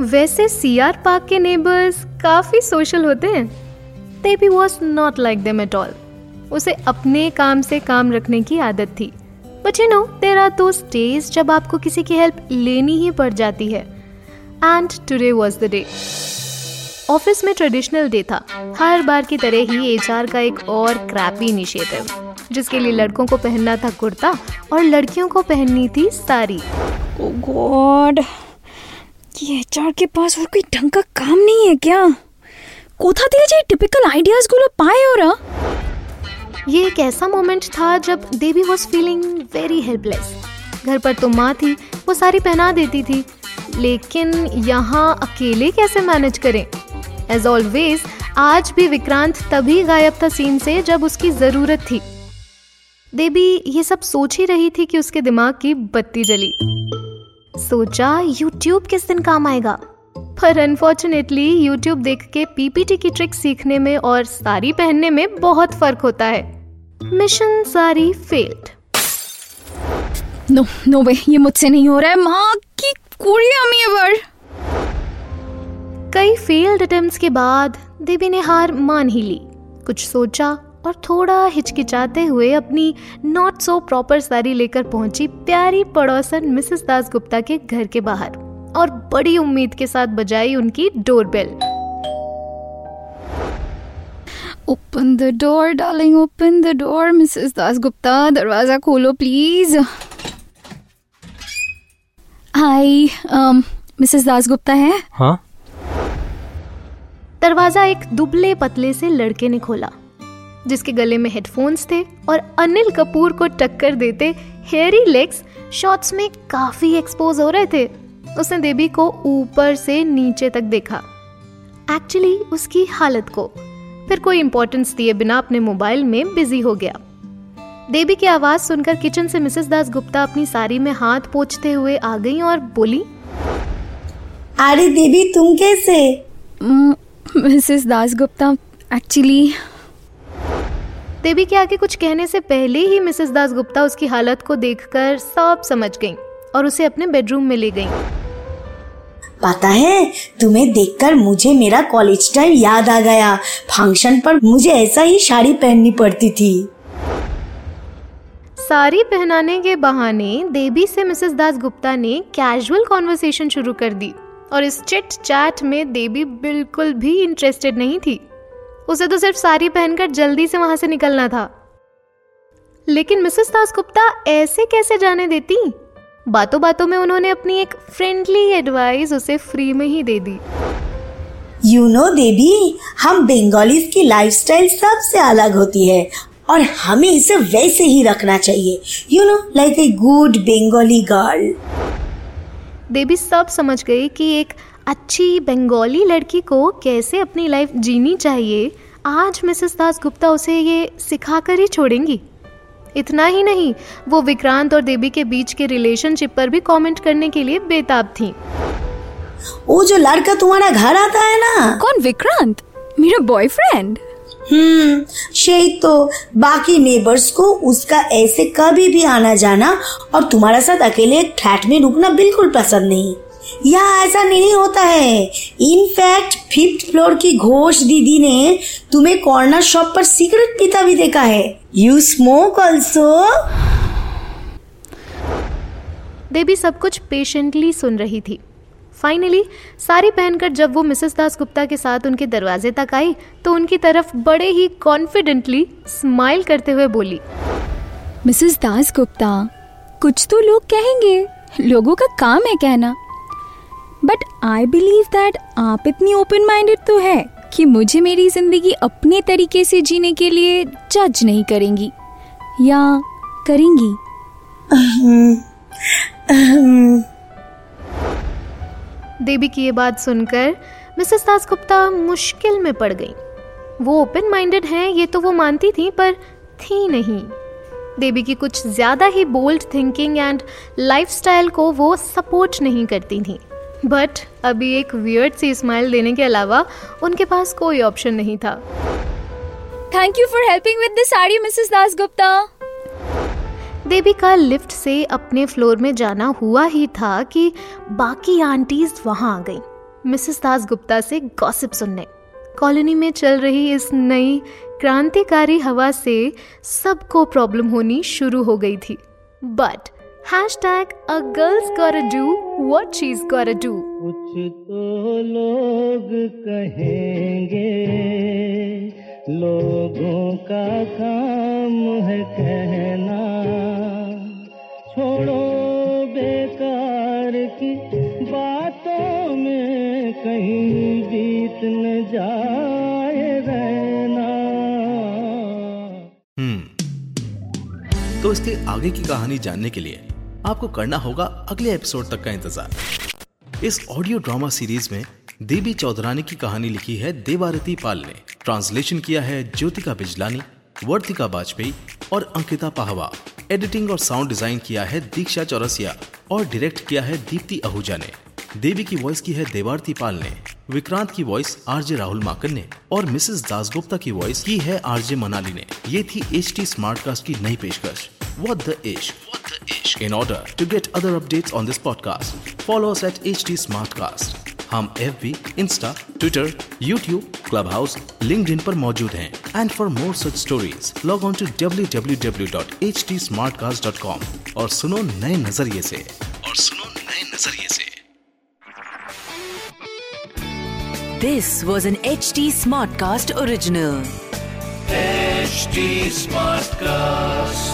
वैसे CR park के neighbours काफ़ी सोशल होते हैं। Debi was not like them at all उसे अपने काम से काम रखने की आदत थी। But you know there are दो डेज़ जब आपको किसी की हेल्प लेनी ही पड़ जाती है। And today was the day office में ट्रेडिशनल डे था। हर बार की तरह ही एचआर का एक और क्रैपी इनिशिएटिव जिसके लिए लड़कों को पहनना था कुर्ता और लड़कियों को पहननी थी साड़ी। गॉड कि एचआर के पास और कोई ढंग का काम नहीं है क्या? कोथा दिया जाए टिपिकल आइडियाज़ गुलो पाए और हाँ? ये एक ऐसा मोमेंट था जब Devi was feeling very helpless घर पर तो माँ थी, वो सारी पहना देती थी। लेकिन यहाँ अकेले कैसे मैनेज करें? एज ऑलवेज आज भी विक्रांत तभी गायब था सीन से जब उसकी ज़रूरत थी। देवी ये सब सोच ही रही थी कि उसके दिमाग की बत्ती जली। सोचा यूट्यूब किस दिन काम आएगा? पर अनफॉर्चुनेटली यूट्यूब देख के पीपीटी की ट्रिक सीखने में और साड़ी पहनने में बहुत फ़र्क होता है। मिशन सारी फेल्ड नो नो वे ये मुझसे नहीं हो रहा है। माँ की कुड़िया में वर कई फेल्ड अटेम्प्ट्स के बाद देवी ने हार मान ही ली। कुछ सोचा और थोड़ा हिचकिचाते हुए अपनी नॉट सो प्रॉपर साड़ी लेकर पहुँची प्यारी पड़ोसन मिसेस दास गुप्ता के घर के बाहर और बड़ी उम्मीद के साथ बजाई उनकी doorbell open the door darling open the door Mrs Das Gupta दरवाज़ा खोलो please hi Mrs Das Gupta है हाँ। दरवाज़ा एक दुबले पतले से लड़के ने खोला। जिसके गले में हेडफोन्स थे और अनिल कपूर को टक्कर देते हेयरी लेग्स शॉट्स में काफ़ी एक्सपोज हो रहे थे। उसने देवी को ऊपर से नीचे तक देखा। एक्चुअली उसकी हालत को। फिर कोई इंपॉर्टेंस दिए बिना अपने मोबाइल में बिज़ी हो गया। देवी की आवाज़ सुनकर किचन से मिसेस दास गुप्ता अपनी साड़ी में हाथ पोछते हुए आ गई और बोली अरे देवी तुम कैसे? मिसेस दास गुप्ता एक्चुअली देवी के आगे कुछ कहने से पहले ही मिसेस दास गुप्ता उसकी हालत को देखकर सब समझ गईं और उसे अपने बेडरूम में ले गईं। पता है तुम्हें देखकर मुझे मेरा कॉलेज टाइम याद आ गया। फ़ंक्शन पर मुझे ऐसा ही साड़ी पहननी पड़ती थी। साड़ी पहनाने के बहाने देवी से मिसेस दास गुप्ता ने कैजुअल कॉन्वर्सेशन शुरू कर दी और इस चिट चैट में देवी बिल्कुल भी इंटरेस्टेड नहीं थी। उसे तो सिर्फ़ साड़ी पहनकर जल्दी से वहाँ से निकलना था। लेकिन मिसेस दास गुप्ता ऐसे कैसे जाने देती? बातों बातों में उन्होंने अपनी एक फ्रेंडली एडवाइस उसे फ्री में ही दे दी। यू नो देवी हम बंगालीज की लाइफस्टाइल सबसे अलग होती है और हमें इसे वैसे ही रखना चाहिए। You know like a good Bengali girl Devi सब समझ गई कि एक अच्छी बंगाली लड़की को कैसे अपनी लाइफ जीनी चाहिए? आज मिसेस दास गुप्ता उसे ये सिखा कर ही छोड़ेंगी। इतना ही नहीं वो विक्रांत और देवी के बीच के रिलेशनशिप पर भी कमेंट करने के लिए बेताब थी। वो जो लड़का तुम्हारा घर आता है ना। कौन विक्रांत? मेरा बॉयफ्रेंड हम्म तो बाकी नेबर्स को उसका ऐसे कभी भी आना जाना और तुम्हारे साथ अकेले एक फ्लैट में रुकना बिल्कुल पसंद नहीं। यहाँ ऐसा नहीं होता है। इनफैक्ट फिफ्थ फ्लोर की घोष दीदी ने तुम्हें कॉर्नर शॉप पर सिगरेट पीता भी देखा है। यू स्मोक ऑल्सो देवी सब कुछ पेशेंटली सुन रही थी। फाइनली साड़ी पहनकर जब वो मिसेस दास गुप्ता के साथ उनके दरवाजे तक आई तो उनकी तरफ़ बड़े ही कॉन्फिडेंटली स्माइल करते हुए बोली मिसेस दास गुप्ता कुछ तो लोग कहेंगे। लोगों का काम है कहना। बट आई बिलीव दैट आप इतनी ओपन माइंडेड तो है कि मुझे मेरी ज़िंदगी अपने तरीके से जीने के लिए जज नहीं करेंगी, या करेंगी। देवी की ये बात सुनकर मिसेस दास गुप्ता मुश्किल में पड़ गई। वो ओपन माइंडेड हैं, ये तो वो मानती थी, पर थी नहीं। देवी की कुछ ज़्यादा ही बोल्ड थिंकिंग एंड लाइफस्टाइल को वो सपोर्ट नहीं करती थी। बट अभी एक वियर्ड सी स्माइल देने के अलावा उनके पास कोई ऑप्शन नहीं था। Thank you for helping with the sari Mrs Das Gupta Devi का लिफ्ट से अपने फ्लोर में जाना हुआ ही था कि बाकी आंटीज वहाँ आ गई। मिसेस दास गुप्ता से गॉसिप सुनने। कॉलोनी में चल रही इस नई क्रांतिकारी हवा से सबको प्रॉब्लम होनी शुरू हो गई थी। But hash tag a girl's got do what she's got do कुछ तो लोग कहेंगे लोगों का काम है कहना। छोड़ो बेकार की बातों में कहीं बीत न जाए रहना। हम्म तो इसके आगे की कहानी जानने के लिए आपको करना होगा अगले एपिसोड तक का इंतज़ार। इस ऑडियो ड्रामा सीरीज़ में देवी चौधरानी की कहानी लिखी है देवारती पाल ने। ट्रांसलेशन किया है ज्योतिका बिजलानी, वर्तिका वाजपेयी और अंकिता पाहवा। एडिटिंग और साउंड डिज़ाइन किया है दीक्षा चौरसिया और डायरेक्ट किया है दीप्ति आहूजा ने। देवी की वॉइस की है देवारती पाल ने। विक्रांत की वॉइस आरजे राहुल माकन ने और मिसेस दासगुप्ता की वॉइस की है आरजे मनाली ने। ये थी एच टी कास्ट की नई पेशकश। What the Ish? What the Ish? In order to get other updates on this podcast, follow us at HT Smartcast. हम F B Insta Twitter YouTube Clubhouse link पर मौजूद हैं and for more such stories log on to W W W dot H T Smartcast dot com और सुनो नए नजरिए से और सुनो नए नजरिए से This was an HT Smartcast original. HT Smartcast.